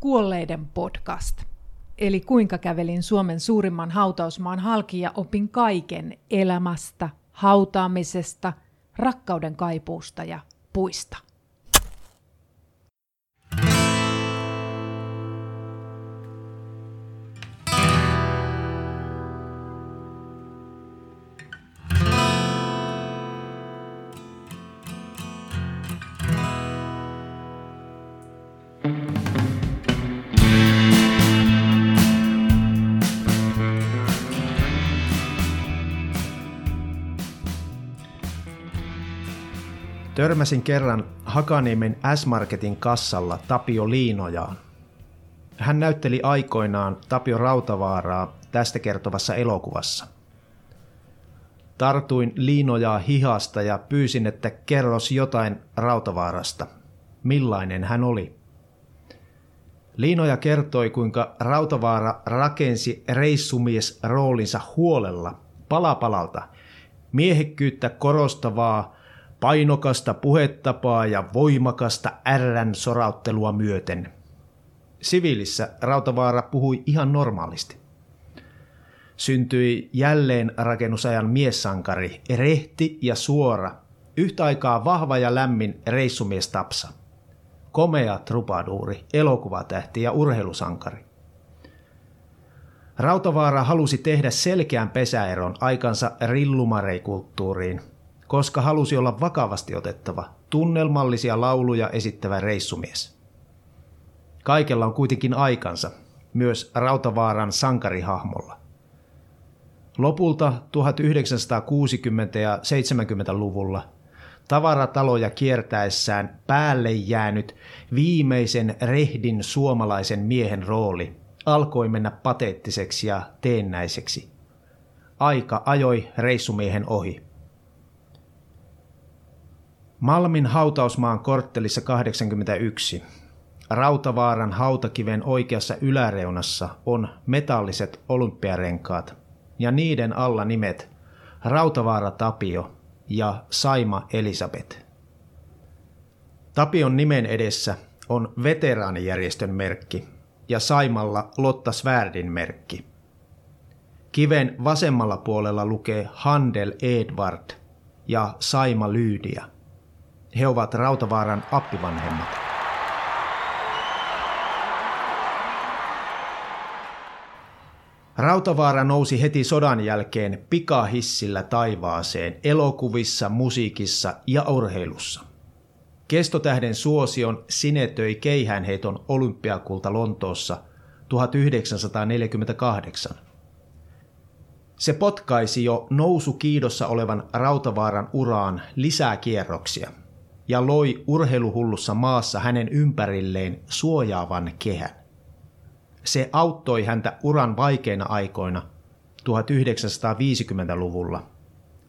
Kuolleiden podcast. Eli kuinka kävelin Suomen suurimman hautausmaan halki ja opin kaiken elämästä, hautaamisesta, rakkauden kaipuusta ja puista. Törmäsin kerran Hakaniemen S-Marketin kassalla Tapio Liinojaan. Hän näytteli aikoinaan Tapio Rautavaaraa tästä kertovassa elokuvassa. Tartuin Liinojaa hihasta ja pyysin, että kerros jotain Rautavaarasta. Millainen hän oli? Liinoja kertoi, kuinka Rautavaara rakensi reissumies roolinsa huolella, palapalalta, miehekkyyttä korostavaa, painokasta puhetapaa ja voimakasta ärrän sorauttelua myöten. Siviilissä Rautavaara puhui ihan normaalisti. Syntyi jälleen rakennusajan miessankari, rehti ja suora, yhtä aikaa vahva ja lämmin reissumies Tapsa. Komea trupaduuri, elokuvatähti ja urheilusankari. Rautavaara halusi tehdä selkeän pesäeron aikansa rillumareikulttuuriin – koska halusi olla vakavasti otettava, tunnelmallisia lauluja esittävä reissumies. Kaikella on kuitenkin aikansa, myös Rautavaaran sankarihahmolla. Lopulta 1960- ja 70-luvulla tavarataloja kiertäessään päälle jäänyt viimeisen rehdin suomalaisen miehen rooli alkoi mennä pateettiseksi ja teennäiseksi. Aika ajoi reissumiehen ohi. Malmin hautausmaan korttelissa 81. Rautavaaran hautakiven oikeassa yläreunassa on metalliset olympiarenkaat ja niiden alla nimet Rautavaara Tapio ja Saima Elisabeth. Tapion nimen edessä on veteraanijärjestön merkki ja Saimalla Lotta Svärdin merkki. Kiven vasemmalla puolella lukee Handel Edward ja Saima Lyydia. He ovat Rautavaaran appivanhemmat. Rautavaara nousi heti sodan jälkeen pikahissillä taivaaseen elokuvissa, musiikissa ja urheilussa. Kestotähden suosion sinetöi keihäänheiton olympiakulta Lontoossa 1948. Se potkaisi jo nousu kiidossa olevan Rautavaaran uraan lisää kierroksia – ja loi urheiluhullussa maassa hänen ympärilleen suojaavan kehän. Se auttoi häntä uran vaikeina aikoina 1950-luvulla,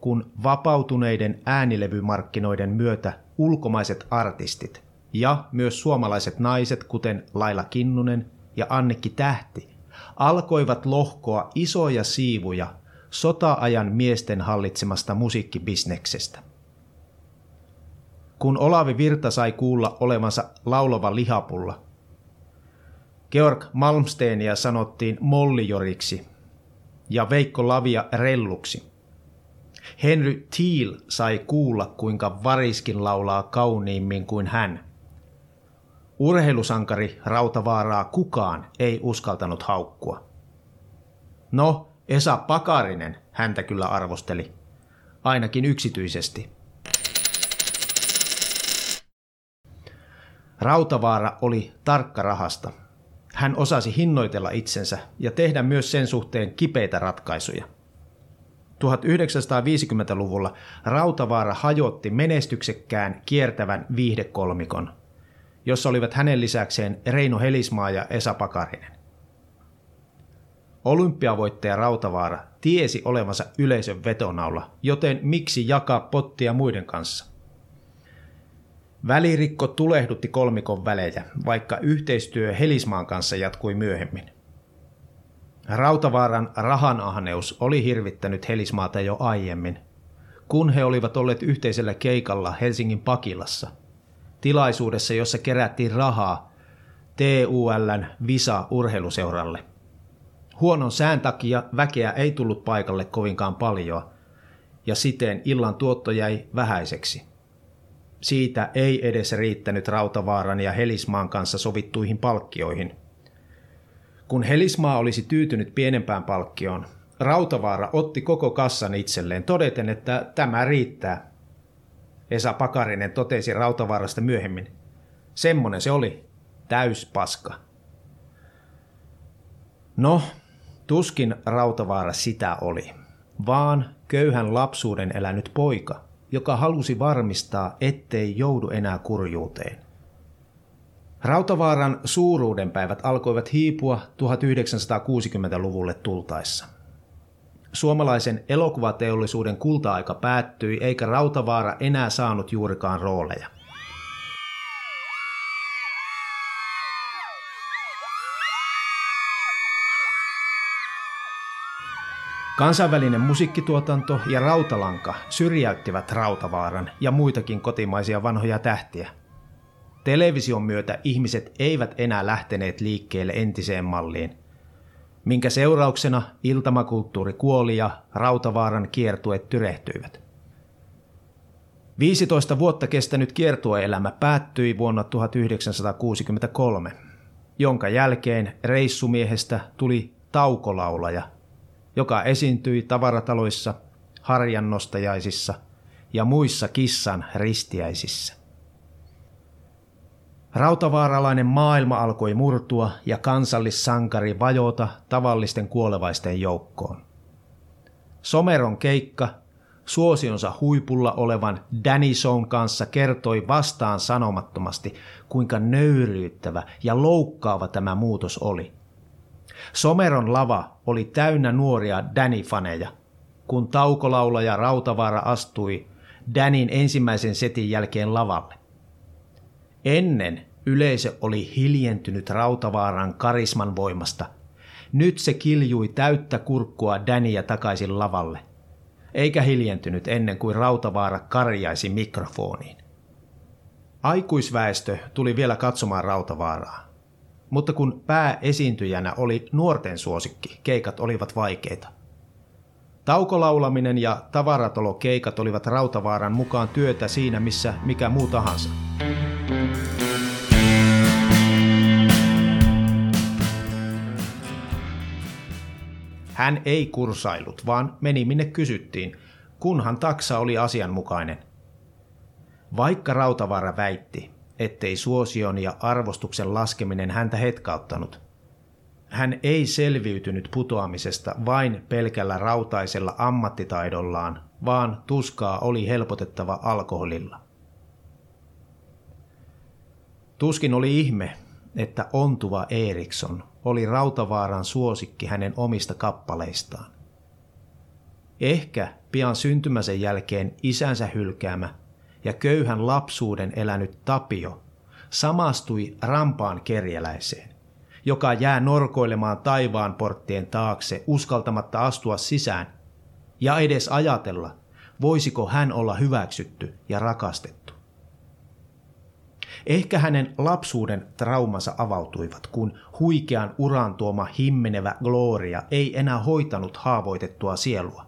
kun vapautuneiden äänilevymarkkinoiden myötä ulkomaiset artistit ja myös suomalaiset naiset, kuten Laila Kinnunen ja Annekki Tähti, alkoivat lohkoa isoja siivuja sota-ajan miesten hallitsemasta musiikkibisneksestä. Kun Olavi Virta sai kuulla olevansa laulava lihapulla. Georg Malmsteenia sanottiin mollijoriksi ja Veikko Lavia relluksi. Henry Thiel sai kuulla, kuinka variskin laulaa kauniimmin kuin hän. Urheilusankari Rautavaaraa kukaan ei uskaltanut haukkua. No, Esa Pakarinen häntä kyllä arvosteli, ainakin yksityisesti. Rautavaara oli tarkka rahasta. Hän osasi hinnoitella itsensä ja tehdä myös sen suhteen kipeitä ratkaisuja. 1950-luvulla Rautavaara hajotti menestyksekkään kiertävän viihdekolmikon, jossa olivat hänen lisäkseen Reino Helismaa ja Esa Pakarinen. Olympiavoittaja Rautavaara tiesi olevansa yleisön vetonaula, joten miksi jakaa pottia muiden kanssa – Välirikko tulehdutti kolmikon välejä, vaikka yhteistyö Helismaan kanssa jatkui myöhemmin. Rautavaaran rahanahneus oli hirvittänyt Helismaata jo aiemmin, kun he olivat olleet yhteisellä keikalla Helsingin Pakilassa, tilaisuudessa, jossa kerättiin rahaa TULn Visa-urheiluseuralle. Huonon sään takia väkeä ei tullut paikalle kovinkaan paljon, ja siten illan tuotto jäi vähäiseksi. Siitä ei edes riittänyt Rautavaaran ja Helismaan kanssa sovittuihin palkkioihin. Kun Helismaa olisi tyytynyt pienempään palkkioon, Rautavaara otti koko kassan itselleen todeten, että tämä riittää. Esa Pakarinen totesi Rautavaarasta myöhemmin. Semmonen se oli, täys paska. No, tuskin Rautavaara sitä oli, vaan köyhän lapsuuden elänyt poika, joka halusi varmistaa, ettei joudu enää kurjuuteen. Rautavaaran suuruuden päivät alkoivat hiipua 1960-luvulle tultaessa. Suomalaisen elokuvateollisuuden kulta-aika päättyi eikä Rautavaara enää saanut juurikaan rooleja. Kansainvälinen musiikkituotanto ja rautalanka syrjäyttivät Rautavaaran ja muitakin kotimaisia vanhoja tähtiä. Television myötä ihmiset eivät enää lähteneet liikkeelle entiseen malliin, minkä seurauksena iltamakulttuuri kuoli ja Rautavaaran kiertueet tyrehtyivät. 15 vuotta kestänyt kiertueelämä päättyi vuonna 1963, jonka jälkeen reissumiehestä tuli taukolaulaja – joka esiintyi tavarataloissa, harjannostajaisissa ja muissa kissan ristiäisissä. Rautavaaralainen maailma alkoi murtua ja kansallissankari vajota tavallisten kuolevaisten joukkoon. Someron keikka suosionsa huipulla olevan Danny Zone kanssa kertoi vastaan sanomattomasti, kuinka nöyryyttävä ja loukkaava tämä muutos oli. Someron lava oli täynnä nuoria Danny-faneja, kun taukolaulaja Rautavaara astui Danin ensimmäisen setin jälkeen lavalle. Ennen yleisö oli hiljentynyt Rautavaaran karisman voimasta. Nyt se kiljui täyttä kurkkua Dania takaisin lavalle. Eikä hiljentynyt ennen kuin Rautavaara karjaisi mikrofoniin. Aikuisväestö tuli vielä katsomaan Rautavaaraa. Mutta kun pääesiintyjänä oli nuorten suosikki, keikat olivat vaikeita. Taukolaulaminen ja tavaratolokeikat olivat Rautavaaran mukaan työtä siinä missä mikä muu tahansa. Hän ei kursailut, vaan meni minne kysyttiin, kunhan taksa oli asianmukainen. Vaikka Rautavaara väitti, ettei suosion ja arvostuksen laskeminen häntä hetkauttanut. Hän ei selviytynyt putoamisesta vain pelkällä rautaisella ammattitaidollaan, vaan tuskaa oli helpotettava alkoholilla. Tuskin oli ihme, että ontuva Eriksson oli Rautavaaran suosikki hänen omista kappaleistaan. Ehkä pian syntymänsä jälkeen isänsä hylkäämä ja köyhän lapsuuden elänyt Tapio samastui rampaan kerjäläiseen, joka jää norkoilemaan taivaan porttien taakse uskaltamatta astua sisään ja edes ajatella, voisiko hän olla hyväksytty ja rakastettu. Ehkä hänen lapsuuden traumansa avautuivat, kun huikean uran tuoma himmenevä gloria ei enää hoitanut haavoitettua sielua.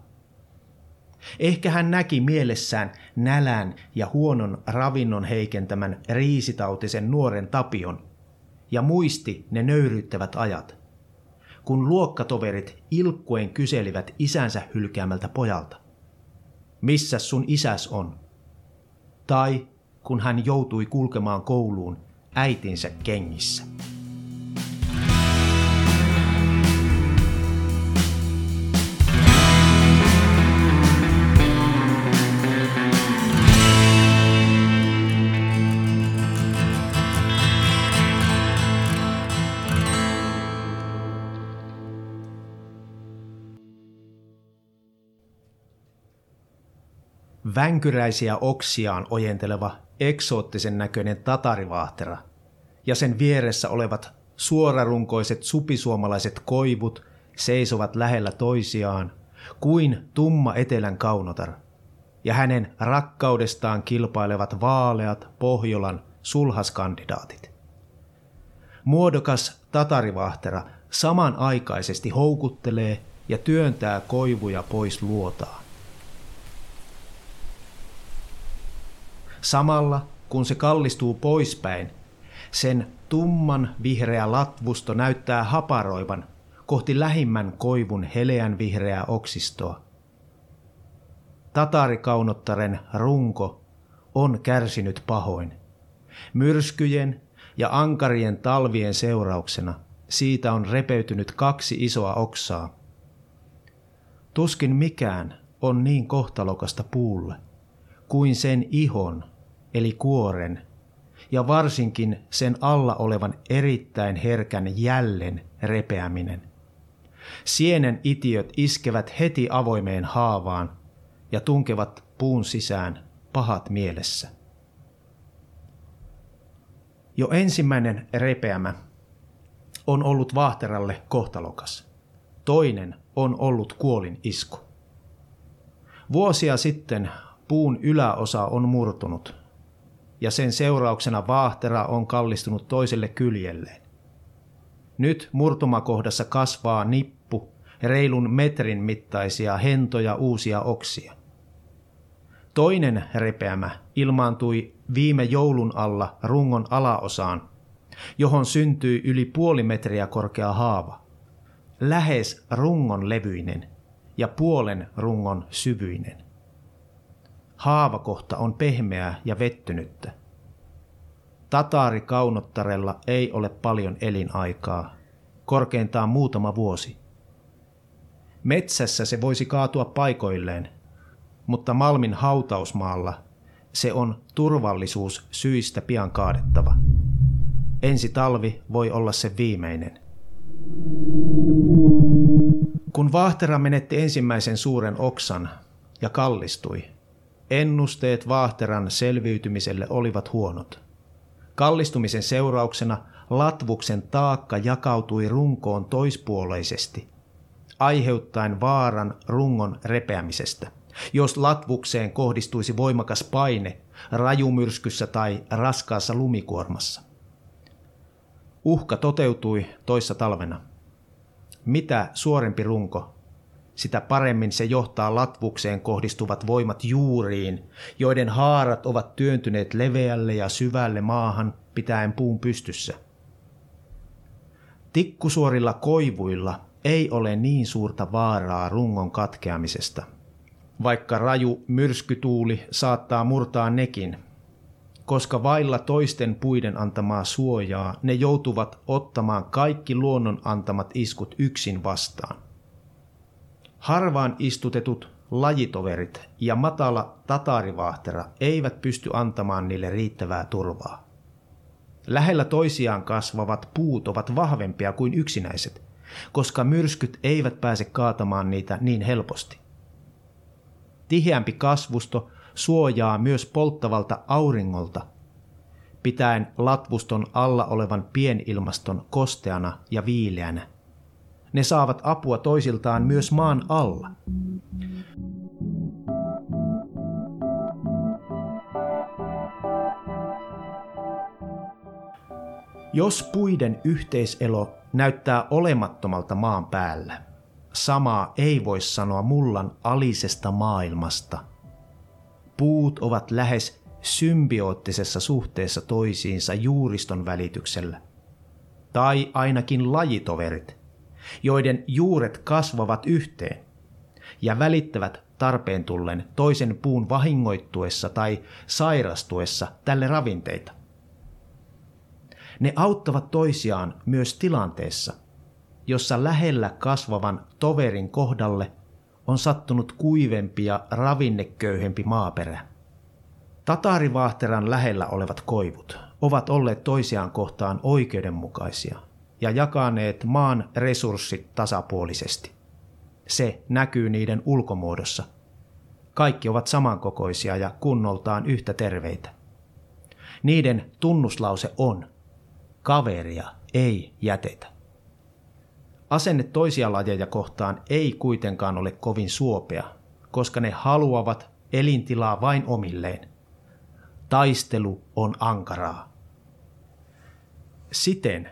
Ehkä hän näki mielessään nälän ja huonon ravinnon heikentämän riisitautisen nuoren tapion ja muisti ne nöyryyttävät ajat, kun luokkatoverit ilkkuen kyselivät isänsä hylkäämältä pojalta. Missä sun isäs on? Tai kun hän joutui kulkemaan kouluun äitinsä kengissä. Vänkyräisiä oksiaan ojenteleva eksoottisen näköinen tatarivaahtera ja sen vieressä olevat suorarunkoiset supisuomalaiset koivut seisovat lähellä toisiaan kuin tumma etelän kaunotar ja hänen rakkaudestaan kilpailevat vaaleat Pohjolan sulhaskandidaatit. Muodokas tatarivahtera samanaikaisesti houkuttelee ja työntää koivuja pois luotaan. Samalla kun se kallistuu poispäin, sen tumman vihreä latvusto näyttää haparoivan kohti lähimmän koivun heleän vihreää oksistoa. Tatarikaunottaren runko on kärsinyt pahoin. Myrskyjen ja ankarien talvien seurauksena siitä on repeytynyt kaksi isoa oksaa. Tuskin mikään on niin kohtalokasta puulle kuin sen ihon eli kuoren ja varsinkin sen alla olevan erittäin herkän jällen repeäminen. Sienen itiöt iskevät heti avoimeen haavaan ja tunkevat puun sisään pahat mielessä. Jo ensimmäinen repeämä on ollut vaahteralle kohtalokas. Toinen on ollut kuolin isku. Vuosia sitten puun yläosa on murtunut ja sen seurauksena vaahtera on kallistunut toiselle kyljelleen. Nyt murtumakohdassa kasvaa nippu reilun metrin mittaisia hentoja uusia oksia. Toinen repeämä ilmaantui viime joulun alla rungon alaosaan, johon syntyi yli puoli metriä korkea haava. Lähes rungon levyinen ja puolen rungon syvyinen. Haavakohta on pehmeää ja vettynyttä. Tataari kaunottarella ei ole paljon elinaikaa, korkeintaan muutama vuosi. Metsässä se voisi kaatua paikoilleen, mutta Malmin hautausmaalla se on turvallisuus syistä pian kaadettava. Ensi talvi voi olla se viimeinen. Kun Vaahtera menetti ensimmäisen suuren oksan ja kallistui, ennusteet Vaahteran selviytymiselle olivat huonot. Kallistumisen seurauksena latvuksen taakka jakautui runkoon toispuoleisesti, aiheuttaen vaaran rungon repeämisestä jos latvukseen kohdistuisi voimakas paine rajumyrskyssä tai raskaassa lumikuormassa. Uhka toteutui toissa talvena. Mitä suorempi runko, sitä paremmin se johtaa latvukseen kohdistuvat voimat juuriin, joiden haarat ovat työntyneet leveälle ja syvälle maahan pitäen puun pystyssä. Tikkusuorilla koivuilla ei ole niin suurta vaaraa rungon katkeamisesta – vaikka raju myrskytuuli saattaa murtaa nekin, koska vailla toisten puiden antamaa suojaa ne joutuvat ottamaan kaikki luonnon antamat iskut yksin vastaan. Harvaan istutetut lajitoverit ja matala tatarivahtera eivät pysty antamaan niille riittävää turvaa. Lähellä toisiaan kasvavat puut ovat vahvempia kuin yksinäiset, koska myrskyt eivät pääse kaatamaan niitä niin helposti. Tiheämpi kasvusto suojaa myös polttavalta auringolta, pitäen latvuston alla olevan pienilmaston kosteana ja viileänä. Ne saavat apua toisiltaan myös maan alla. Jos puiden yhteiselo näyttää olemattomalta maan päällä, Samaa ei voi sanoa mullan alisesta maailmasta. Puut ovat lähes symbioottisessa suhteessa toisiinsa juuriston välityksellä. Tai ainakin lajitoverit, joiden juuret kasvavat yhteen ja välittävät tarpeen tullen toisen puun vahingoittuessa tai sairastuessa tälle ravinteita. Ne auttavat toisiaan myös tilanteessa – jossa lähellä kasvavan toverin kohdalle on sattunut kuivempi ja ravinneköyhempi maaperä. Tatarivahteran lähellä olevat koivut ovat olleet toisiaan kohtaan oikeudenmukaisia ja jakaneet maan resurssit tasapuolisesti. Se näkyy niiden ulkomuodossa. Kaikki ovat samankokoisia ja kunnoltaan yhtä terveitä. Niiden tunnuslause on, kaveria ei jätetä. Asenne toisia lajeja kohtaan ei kuitenkaan ole kovin suopea, koska ne haluavat elintilaa vain omilleen. Taistelu on ankaraa. Siten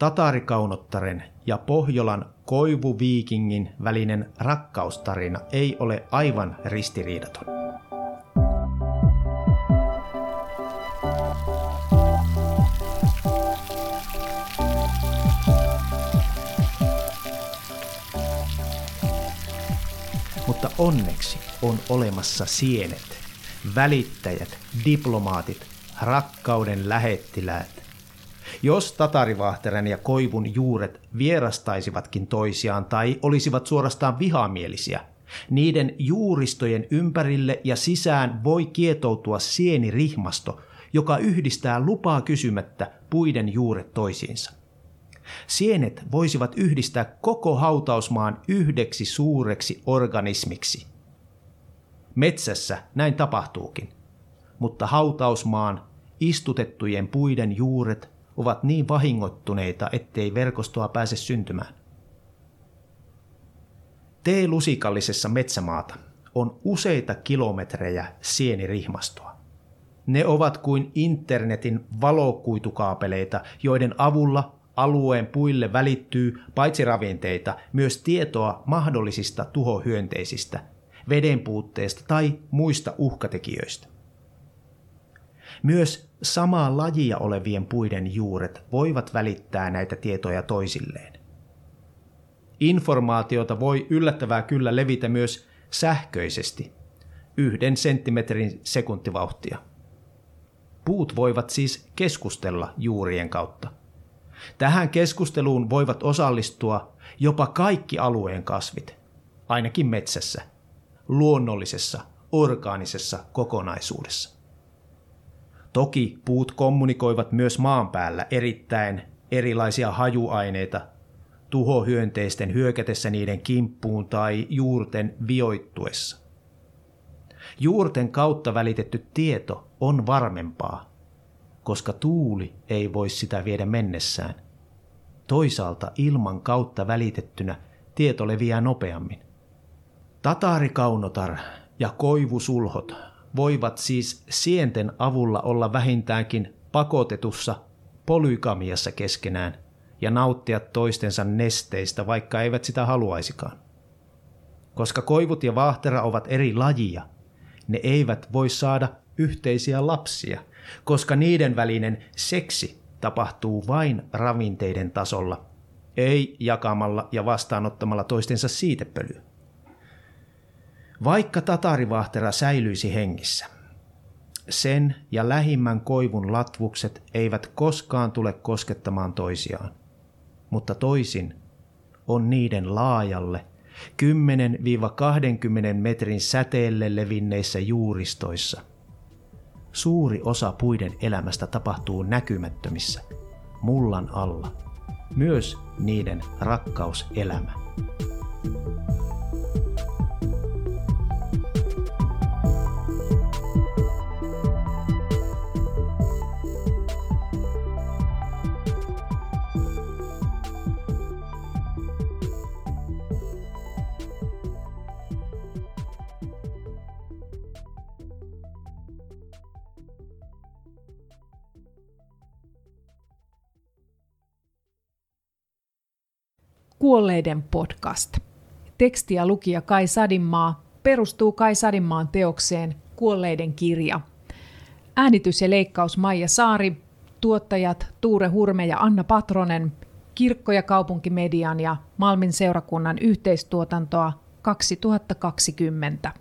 Tatarikaunottaren ja Pohjolan koivuviikingin välinen rakkaustarina ei ole aivan ristiriidaton. Mutta onneksi on olemassa sienet, välittäjät, diplomaatit, rakkauden lähettiläät, jos tatarivahteren ja koivun juuret vierastaisivatkin toisiaan tai olisivat suorastaan vihamielisiä, niiden juuristojen ympärille ja sisään voi kietoutua sienirihmasto, joka yhdistää lupaa kysymättä puiden juuret toisiinsa. Sienet voisivat yhdistää koko hautausmaan yhdeksi suureksi organismiksi. Metsässä näin tapahtuukin, mutta hautausmaan istutettujen puiden juuret ovat niin vahingoittuneita, ettei verkostoa pääse syntymään. T-lusikallisessa metsämaata on useita kilometrejä sienirihmastoa. Ne ovat kuin internetin valokuitukaapeleita, joiden avulla alueen puille välittyy paitsi ravinteita, myös tietoa mahdollisista tuhohyönteisistä, vedenpuutteesta tai muista uhkatekijöistä. Myös samaa lajia olevien puiden juuret voivat välittää näitä tietoja toisilleen. Informaatiota voi yllättävää kyllä levitä myös sähköisesti, yhden senttimetrin sekuntivauhtia. Puut voivat siis keskustella juurien kautta. Tähän keskusteluun voivat osallistua jopa kaikki alueen kasvit, ainakin metsässä, luonnollisessa, orgaanisessa kokonaisuudessa. Toki puut kommunikoivat myös maan päällä erittäin erilaisia hajuaineita tuhohyönteisten hyökätessä niiden kimppuun tai juurten vioittuessa. Juurten kautta välitetty tieto on varmempaa, koska tuuli ei voi sitä viedä mennessään. Toisaalta ilman kautta välitettynä tieto leviää nopeammin. Tataarikaunotar ja koivusulhot voivat siis sienten avulla olla vähintäänkin pakotetussa polygamiassa keskenään ja nauttia toistensa nesteistä, vaikka eivät sitä haluaisikaan. Koska koivut ja vaahtera ovat eri lajia, ne eivät voi saada yhteisiä lapsia, koska niiden välinen seksi tapahtuu vain ravinteiden tasolla, ei jakamalla ja vastaanottamalla toistensa siitepölyä. Vaikka tatarivahtera säilyisi hengissä, sen ja lähimmän koivun latvukset eivät koskaan tule koskettamaan toisiaan, mutta toisin on niiden laajalle 10-20 metrin säteelle levinneissä juuristoissa. Suuri osa puiden elämästä tapahtuu näkymättömissä, mullan alla, myös niiden rakkauselämä. Kuolleiden podcast. Teksti ja lukija Kai Sadinmaa perustuu Kai Sadinmaan teokseen Kuolleiden kirja. Äänitys ja leikkaus Maija Saari, tuottajat Tuure Hurme ja Anna Patronen, Kirkko- ja kaupunkimedian ja Malmin seurakunnan yhteistuotantoa 2020.